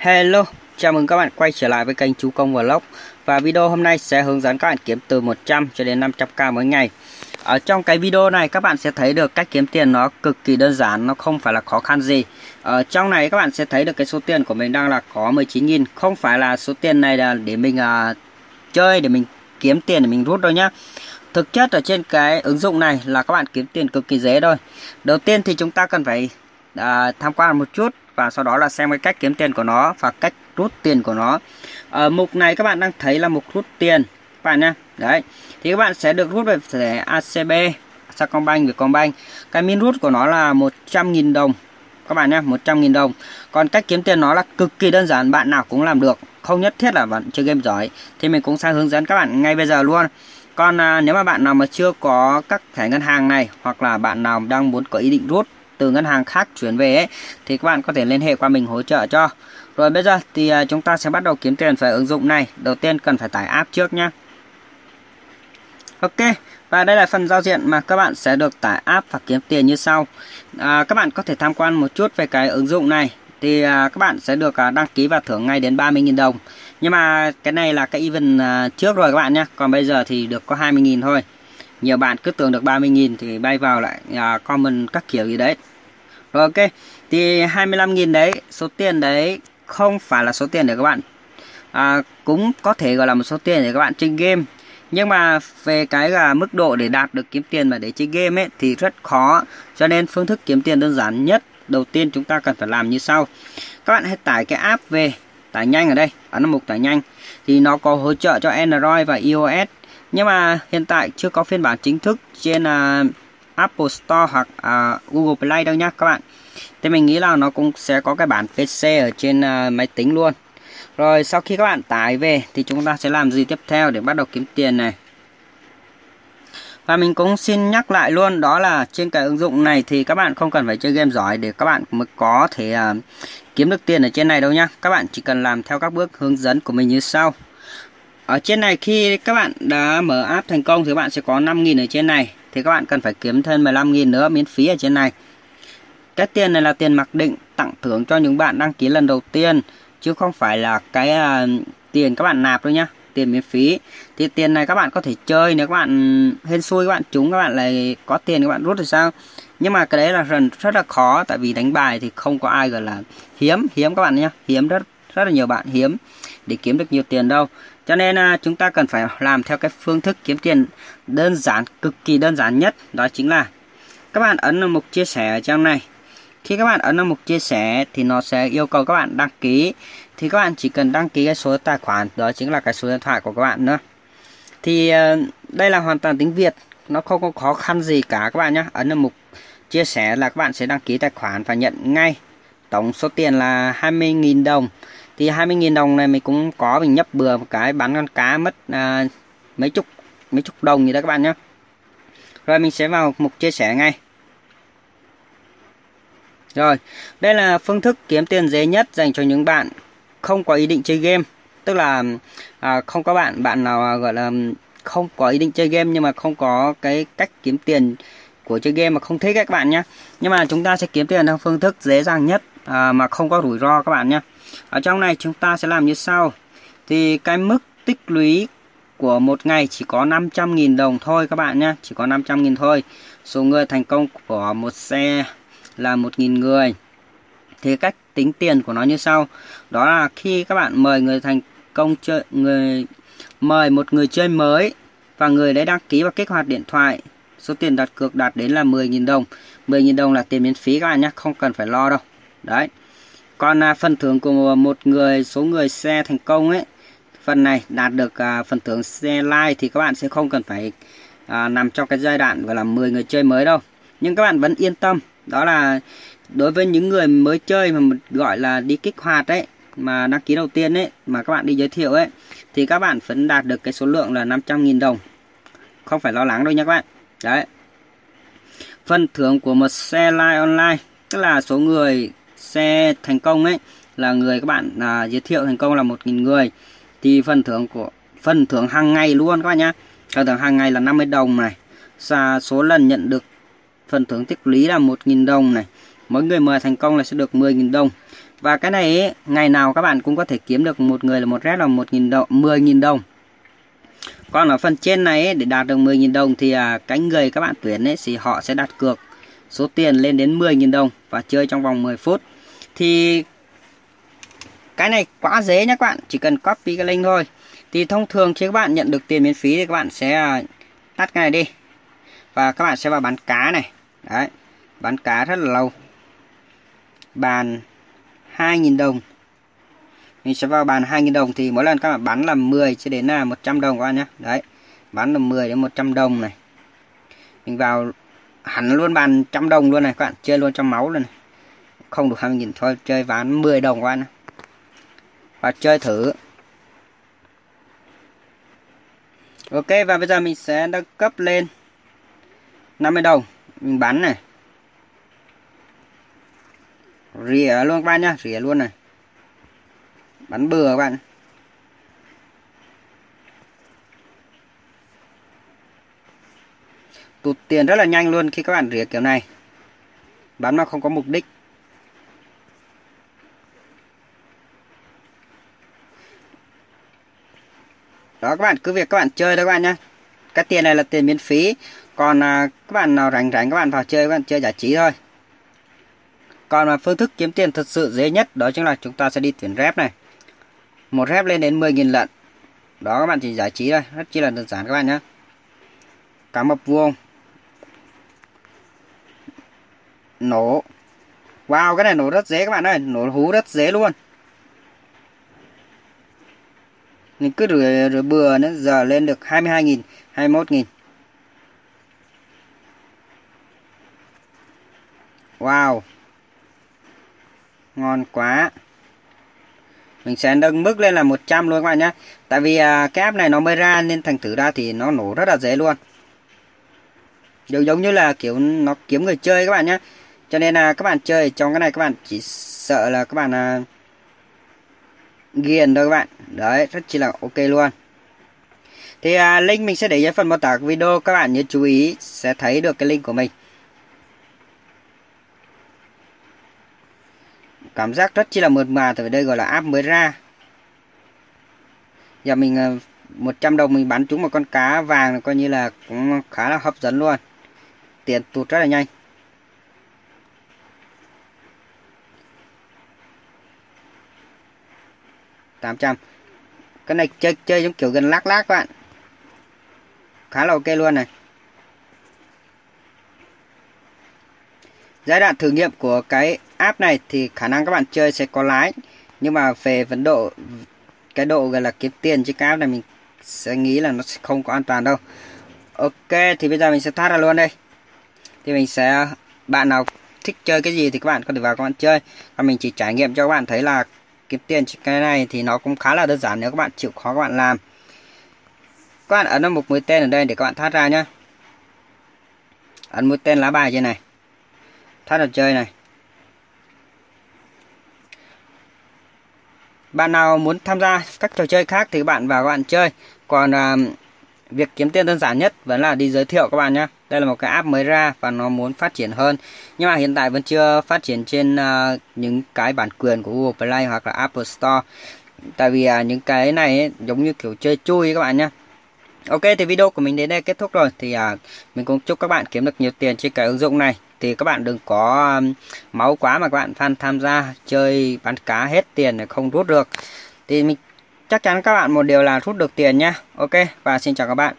Hello, chào mừng các bạn quay trở lại với kênh Chú Công Vlog. Và video hôm nay sẽ hướng dẫn các bạn kiếm từ 100 cho đến 500k mỗi ngày. Ở trong cái video này các bạn sẽ thấy được cách kiếm tiền nó cực kỳ đơn giản, nó không phải là khó khăn gì. Ở trong này các bạn sẽ thấy được cái số tiền của mình đang là có 19.000 Không phải là số tiền này là để mình uh, chơi, để mình kiếm tiền để mình rút đâu nhá. Thực chất ở trên cái ứng dụng này là các bạn kiếm tiền cực kỳ dễ thôi. Đầu tiên thì chúng ta cần phải uh, tham quan một chút và sau đó là xem cái cách kiếm tiền của nó và cách rút tiền của nó. Ở mục này các bạn đang thấy là mục rút tiền các bạn nhé đấy thì các bạn sẽ được rút về thẻ ACB Sacombank Vietcombank. Cái min rút của nó là 100.000 đồng các bạn nhé 100.000 đồng. Còn cách kiếm tiền nó là cực kỳ đơn giản bạn nào cũng làm được. Không nhất thiết là bạn chơi game giỏi thì mình cũng sẽ hướng dẫn các bạn ngay bây giờ luôn. Còn à, nếu mà bạn nào mà chưa có các thẻ ngân hàng này hoặc là bạn nào đang muốn có ý định rút từ ngân hàng khác chuyển về ấy, thì các bạn có thể liên hệ qua mình hỗ trợ cho. Rồi bây giờ thì à, chúng ta sẽ bắt đầu kiếm tiền về ứng dụng này. Đầu tiên cần phải tải app trước nhé. Ok, và đây là phần giao diện mà các bạn sẽ được tải app và kiếm tiền như sau. À, các bạn có thể tham quan một chút về cái ứng dụng này. Thì à, các bạn sẽ được à, đăng ký và thưởng ngay đến 30.000 đồng. Nhưng mà cái này là cái event à, trước rồi các bạn nhé. Còn bây giờ thì được có 20.000 thôi nhiều bạn cứ tưởng được 30.000 thì bay vào lại uh, comment các kiểu gì đấy. Rồi ok thì 25.000 đấy số tiền đấy không phải là số tiền để các bạn à, cũng có thể gọi là một số tiền để các bạn chơi game. Nhưng mà về cái là mức độ để đạt được kiếm tiền mà để chơi game ấy thì rất khó. Cho nên phương thức kiếm tiền đơn giản nhất đầu tiên chúng ta cần phải làm như sau. Các bạn hãy tải cái app về tải nhanh ở đây ở mục tải nhanh. Thì nó có hỗ trợ cho Android và iOS nhưng mà hiện tại chưa có phiên bản chính thức trên uh, Apple Store hoặc uh, Google Play đâu nhá các bạn. Thì mình nghĩ là nó cũng sẽ có cái bản PC ở trên uh, máy tính luôn. Rồi sau khi các bạn tải về thì chúng ta sẽ làm gì tiếp theo để bắt đầu kiếm tiền này? Và mình cũng xin nhắc lại luôn đó là trên cái ứng dụng này thì các bạn không cần phải chơi game giỏi để các bạn mới có thể uh, kiếm được tiền ở trên này đâu nhá. Các bạn chỉ cần làm theo các bước hướng dẫn của mình như sau ở trên này khi các bạn đã mở app thành công thì các bạn sẽ có 5.000 ở trên này thì các bạn cần phải kiếm thêm 15.000 nữa miễn phí ở trên này cái tiền này là tiền mặc định tặng thưởng cho những bạn đăng ký lần đầu tiên chứ không phải là cái uh, tiền các bạn nạp đâu nhá tiền miễn phí thì tiền này các bạn có thể chơi nếu các bạn hên xui các bạn trúng các bạn lại có tiền các bạn rút thì sao nhưng mà cái đấy là rất, rất là khó tại vì đánh bài thì không có ai gọi là hiếm hiếm các bạn nhá hiếm rất rất là nhiều bạn hiếm để kiếm được nhiều tiền đâu cho nên à, chúng ta cần phải làm theo cái phương thức kiếm tiền đơn giản, cực kỳ đơn giản nhất, đó chính là các bạn ấn vào mục chia sẻ ở trong này. Khi các bạn ấn vào mục chia sẻ thì nó sẽ yêu cầu các bạn đăng ký. Thì các bạn chỉ cần đăng ký cái số tài khoản, đó chính là cái số điện thoại của các bạn nữa. Thì ờ, đây là hoàn toàn tiếng Việt, nó không có khó khăn gì cả các bạn nhé ấn vào mục chia sẻ là các bạn sẽ đăng ký tài khoản và nhận ngay tổng số tiền là 20.000 đồng thì 20.000 đồng này mình cũng có mình nhấp bừa một cái bán con cá mất à, mấy chục mấy chục đồng gì đó các bạn nhé rồi mình sẽ vào mục chia sẻ ngay. Rồi đây là phương thức kiếm tiền dễ nhất dành cho những bạn không có ý định chơi game. Tức là à, không có bạn bạn nào gọi là không có ý định chơi game nhưng mà không có cái cách kiếm tiền của chơi game mà không thích các bạn nhé nhưng mà chúng ta sẽ kiếm tiền theo phương thức dễ dàng nhất à, mà không có rủi ro các bạn nhé ở trong này chúng ta sẽ làm như sau. Thì cái mức tích lũy của một ngày chỉ có 500.000 đồng thôi các bạn nhé chỉ có 500.000 thôi. Số người thành công của một xe là 1.000 người. Thì cách tính tiền của nó như sau. Đó là khi các bạn mời người thành công chơi người mời một người chơi mới và người đấy đăng ký và kích hoạt điện thoại số tiền đặt cược đạt đến là 10.000 đồng. 10.000 đồng là tiền miễn phí các bạn nhé không cần phải lo đâu. Đấy. Còn à, phần thưởng của một người số người xe thành công ấy phần này đạt được à, phần thưởng xe like thì các bạn sẽ không cần phải à, nằm trong cái giai đoạn gọi là 10 người chơi mới đâu. Nhưng các bạn vẫn yên tâm đó là đối với những người mới chơi mà gọi là đi kích hoạt ấy mà đăng ký đầu tiên ấy mà các bạn đi giới thiệu ấy thì các bạn vẫn đạt được cái số lượng là 500.000 đồng. Không phải lo lắng đâu nha các bạn đấy. Phần thưởng của một xe like online tức là số người xe thành công ấy là người các bạn à, giới thiệu thành công là 1.000 người. Thì phần thưởng của phần thưởng hàng ngày luôn các bạn nhá. Phần thưởng hàng ngày là 50 đồng này. Xa số lần nhận được phần thưởng tích lý là 1.000 đồng này. Mỗi người mời thành công là sẽ được 10.000 đồng. Và cái này ấy, ngày nào các bạn cũng có thể kiếm được một người là một rep là một nghìn đồng 10.000 đồng còn ở phần trên này ấy, để đạt được 10.000 đồng thì à, cái người các bạn tuyển ấy thì họ sẽ đặt cược số tiền lên đến 10.000 đồng và chơi trong vòng 10 phút. Thì cái này quá dễ nhé các bạn chỉ cần copy cái link thôi. Thì thông thường khi các bạn nhận được tiền miễn phí thì các bạn sẽ à, tắt cái này đi. Và các bạn sẽ vào bán cá này. Đấy bán cá rất là lâu. Bàn 2.000 đồng mình sẽ vào bàn 2.000 đồng thì mỗi lần các bạn bắn là 10 cho đến là 100 đồng các bạn nhé. Đấy, bán là 10 đến 100 đồng này. Mình vào hẳn luôn bàn trăm đồng luôn này các bạn, chơi luôn trong máu luôn này. Không được 20.000 thôi, chơi ván 10 đồng các bạn và chơi thử. Ok, và bây giờ mình sẽ nâng cấp lên 50 đồng. Mình bắn này. Rỉa luôn các bạn nhá rỉa luôn này bắn bừa các bạn. Tụt tiền rất là nhanh luôn khi các bạn rỉa kiểu này. Bắn mà không có mục đích. Đó các bạn cứ việc các bạn chơi thôi các bạn nhé cái tiền này là tiền miễn phí. Còn à, các bạn nào rảnh rảnh các bạn vào chơi các bạn chơi giải trí thôi. Còn mà phương thức kiếm tiền thật sự dễ nhất đó chính là chúng ta sẽ đi tuyển rep này một rep lên đến 10.000 lận. Đó các bạn chỉ giải trí thôi. Rất chi là đơn giản các bạn nhé cá mập vuông. Nổ. Wow cái này nổ rất dễ các bạn ơi. Nổ hú rất dễ luôn. Mình cứ rửa, rửa bừa nữa giờ lên được 22.000 21.000 Wow. Ngon quá. Mình sẽ nâng mức lên là 100 luôn các bạn nhé. Tại vì à, cái app này nó mới ra nên thành thử ra thì nó nổ rất là dễ luôn. Giống giống như là kiểu nó kiếm người chơi các bạn nhé. Cho nên là các bạn chơi trong cái này các bạn chỉ sợ là các bạn à, ghiền thôi các bạn. Đấy rất chỉ là ok luôn. Thì à, link mình sẽ để dưới phần mô tả video. Các bạn nhớ chú ý sẽ thấy được cái link của mình. Cảm giác rất chi là mượt mà từ đây gọi là áp mới ra. Giờ mình ờ, 100 đồng mình bán chúng một con cá vàng coi như là cũng khá là hấp dẫn luôn. Tiền tụt rất là nhanh. 800 cái này chơi chơi giống kiểu gần lắc lắc các bạn. Khá là ok luôn này. Giai đoạn thử nghiệm của cái app này thì khả năng các bạn chơi sẽ có lái. Nhưng mà về vấn độ, cái độ gọi là kiếm tiền trên cái app này mình sẽ nghĩ là nó sẽ không có an toàn đâu. Ok, thì bây giờ mình sẽ thoát ra luôn đây. Thì mình sẽ, bạn nào thích chơi cái gì thì các bạn có thể vào các bạn chơi. Và mình chỉ trải nghiệm cho các bạn thấy là kiếm tiền cái này thì nó cũng khá là đơn giản nếu các bạn chịu khó các bạn làm. Các bạn ấn vào một mũi tên ở đây để các bạn thoát ra nhé ấn mũi tên lá bài trên này thắt đồ chơi này. Bạn nào muốn tham gia các trò chơi khác thì các bạn vào các bạn chơi. Còn à, việc kiếm tiền đơn giản nhất vẫn là đi giới thiệu các bạn nhé. Đây là một cái app mới ra và nó muốn phát triển hơn. Nhưng mà hiện tại vẫn chưa phát triển trên uh, những cái bản quyền của Google Play hoặc là Apple Store. Tại vì uh, những cái này ấy, giống như kiểu chơi chui các bạn nhé. Ok thì video của mình đến đây kết thúc rồi. Thì à, mình cũng chúc các bạn kiếm được nhiều tiền trên cái ứng dụng này. Thì các bạn đừng có um, máu quá mà các bạn fan tham gia chơi bán cá hết tiền này không rút được. Thì mình chắc chắn các bạn một điều là rút được tiền nhá. Ok và xin chào các bạn.